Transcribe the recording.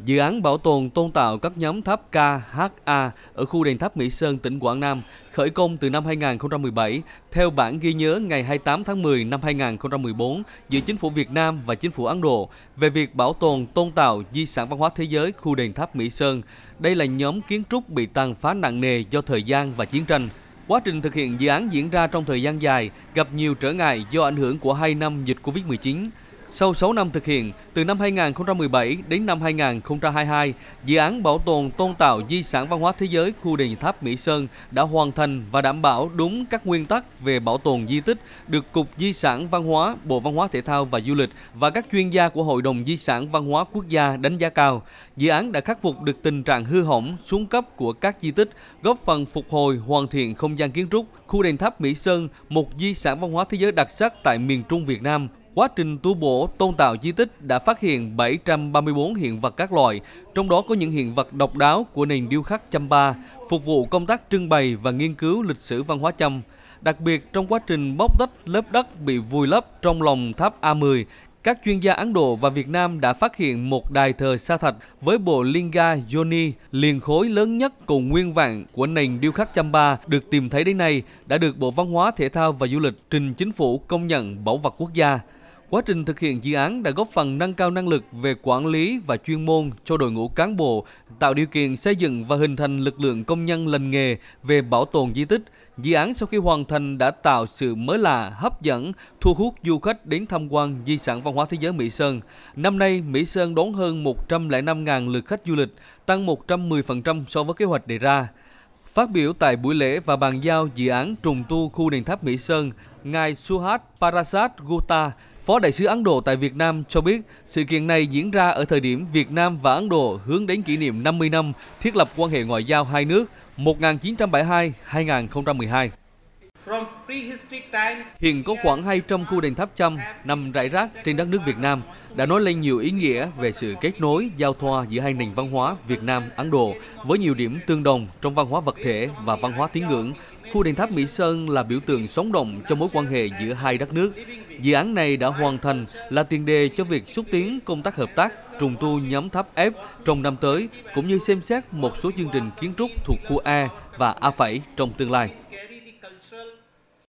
Dự án bảo tồn tôn tạo các nhóm tháp KHA ở khu đền tháp Mỹ Sơn, tỉnh Quảng Nam khởi công từ năm 2017 theo bản ghi nhớ ngày 28 tháng 10 năm 2014 giữa Chính phủ Việt Nam và Chính phủ Ấn Độ về việc bảo tồn tôn tạo di sản văn hóa thế giới khu đền tháp Mỹ Sơn. Đây là nhóm kiến trúc bị tàn phá nặng nề do thời gian và chiến tranh. Quá trình thực hiện dự án diễn ra trong thời gian dài, gặp nhiều trở ngại do ảnh hưởng của 2 năm dịch Covid-19. Sau 6 năm thực hiện, từ năm 2017 đến năm 2022, dự án bảo tồn tôn tạo di sản văn hóa thế giới khu đền tháp Mỹ Sơn đã hoàn thành và đảm bảo đúng các nguyên tắc về bảo tồn di tích được Cục Di sản Văn hóa, Bộ Văn hóa Thể thao và Du lịch và các chuyên gia của Hội đồng Di sản Văn hóa Quốc gia đánh giá cao. Dự án đã khắc phục được tình trạng hư hỏng, xuống cấp của các di tích, góp phần phục hồi, hoàn thiện không gian kiến trúc. Khu đền tháp Mỹ Sơn, một di sản văn hóa thế giới đặc sắc tại miền Trung Việt Nam, Quá trình tu bổ tôn tạo di tích đã phát hiện 734 hiện vật các loại, trong đó có những hiện vật độc đáo của nền điêu khắc Chăm Ba, phục vụ công tác trưng bày và nghiên cứu lịch sử văn hóa Chăm. Đặc biệt trong quá trình bóc tách lớp đất bị vùi lấp trong lòng tháp A10, các chuyên gia Ấn Độ và Việt Nam đã phát hiện một đài thờ sa thạch với bộ Linga Yoni, liền khối lớn nhất cùng nguyên vạn của nền điêu khắc Champa được tìm thấy đến nay đã được Bộ Văn hóa, Thể thao và Du lịch trình chính phủ công nhận bảo vật quốc gia. Quá trình thực hiện dự án đã góp phần nâng cao năng lực về quản lý và chuyên môn cho đội ngũ cán bộ, tạo điều kiện xây dựng và hình thành lực lượng công nhân lành nghề về bảo tồn di tích. Dự án sau khi hoàn thành đã tạo sự mới lạ, hấp dẫn, thu hút du khách đến tham quan di sản văn hóa thế giới Mỹ Sơn. Năm nay, Mỹ Sơn đón hơn 105.000 lượt khách du lịch, tăng 110% so với kế hoạch đề ra. Phát biểu tại buổi lễ và bàn giao dự án trùng tu khu đền tháp Mỹ Sơn, Ngài Suhat Parasat Gupta, Phó Đại sứ Ấn Độ tại Việt Nam cho biết sự kiện này diễn ra ở thời điểm Việt Nam và Ấn Độ hướng đến kỷ niệm 50 năm thiết lập quan hệ ngoại giao hai nước 1972-2012. Hiện có khoảng 200 khu đền tháp chăm nằm rải rác trên đất nước Việt Nam đã nói lên nhiều ý nghĩa về sự kết nối, giao thoa giữa hai nền văn hóa Việt Nam, Ấn Độ với nhiều điểm tương đồng trong văn hóa vật thể và văn hóa tín ngưỡng. Khu đền tháp Mỹ Sơn là biểu tượng sống động cho mối quan hệ giữa hai đất nước. Dự án này đã hoàn thành là tiền đề cho việc xúc tiến công tác hợp tác trùng tu nhóm tháp F trong năm tới, cũng như xem xét một số chương trình kiến trúc thuộc khu A và A7 trong tương lai.